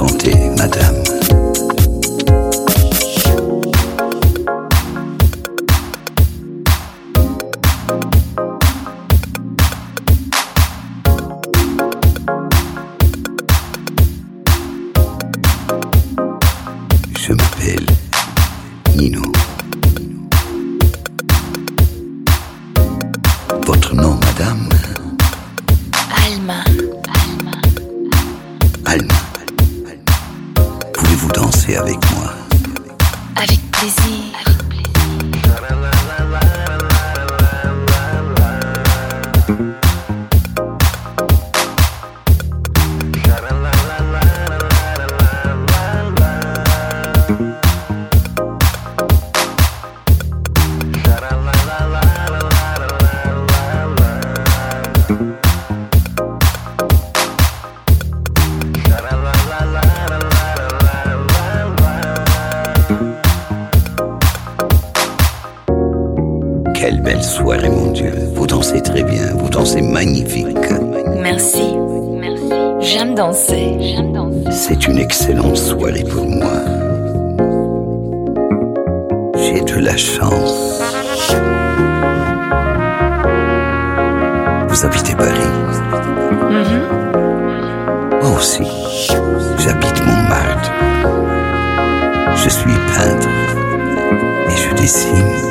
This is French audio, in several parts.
santé, madame. aussi. J'habite Montmartre. Je suis peintre et je dessine.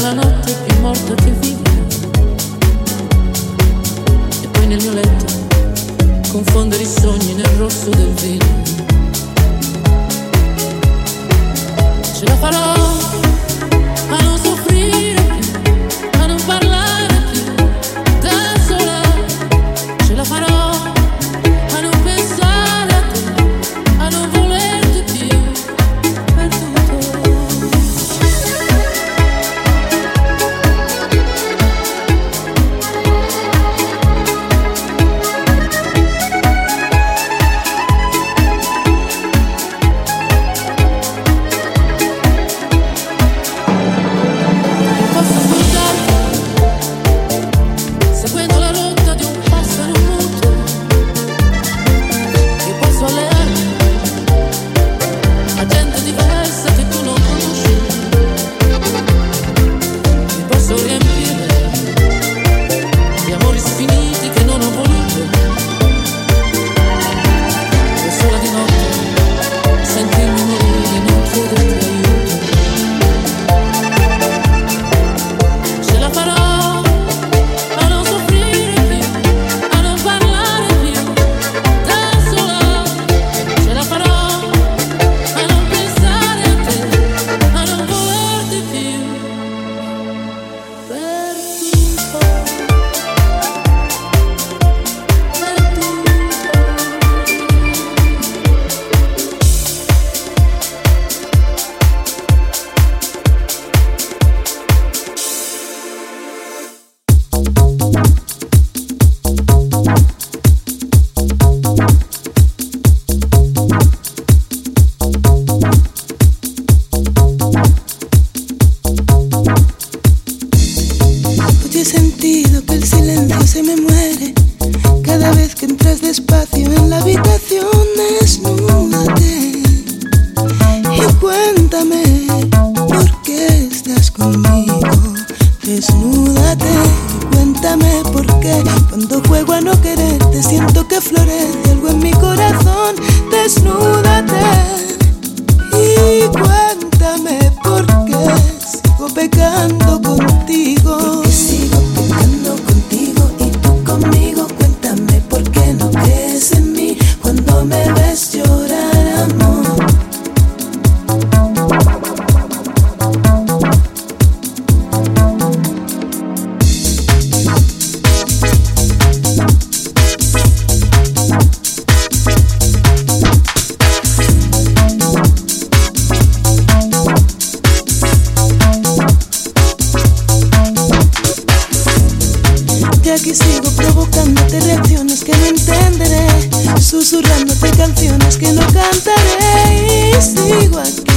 la notte più morta ti susurrándote canciones que no cantaré y sigo aquí.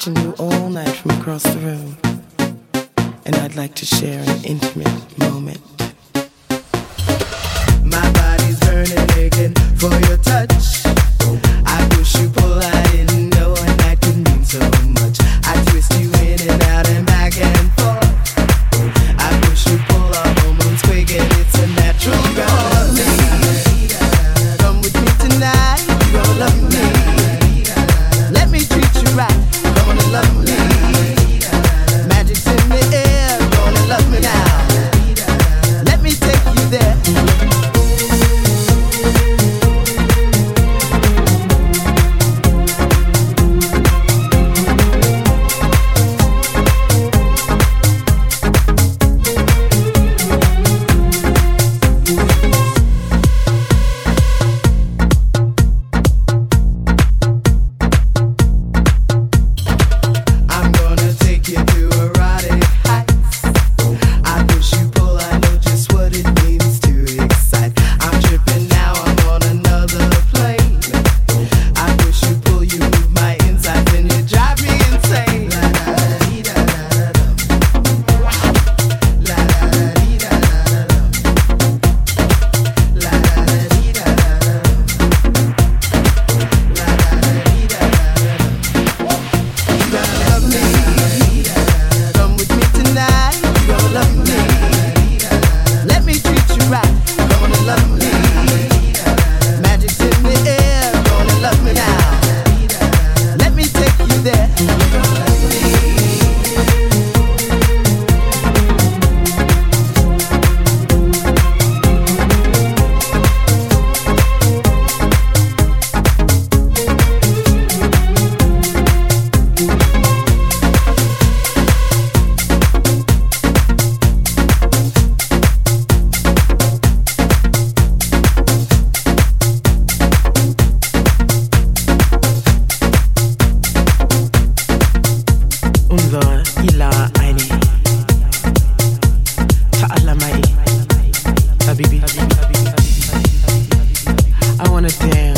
watching you all night from across the room, and I'd like to share an intimate wanna dance.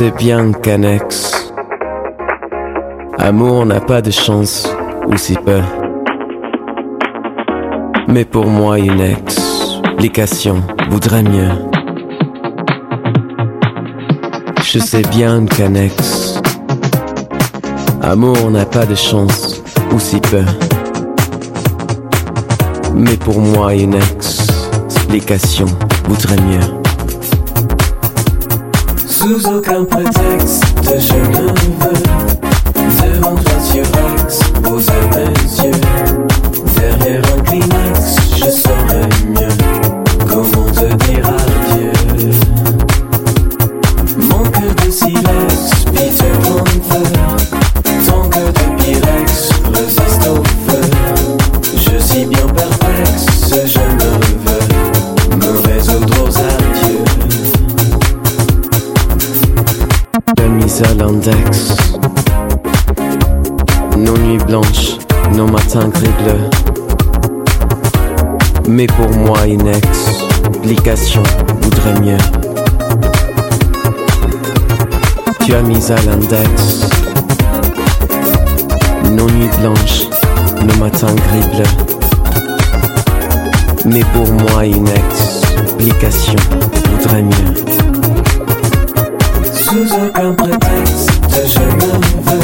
Je sais bien qu'un ex. Amour n'a pas de chance, ou si peu. Mais pour moi, une explication voudrait mieux. Je sais bien qu'un ex. Amour n'a pas de chance, ou si peu. Mais pour moi, une explication voudrait mieux. Sous aucun prétexte, je ne veux. Devant toi sur X, poser moi, une explication voudrait mieux. Tu as mis à l'index. Nos nuits blanches, nos matins gris bleus. Mais pour moi, une explication voudrait mieux. Sous aucun prétexte, je veux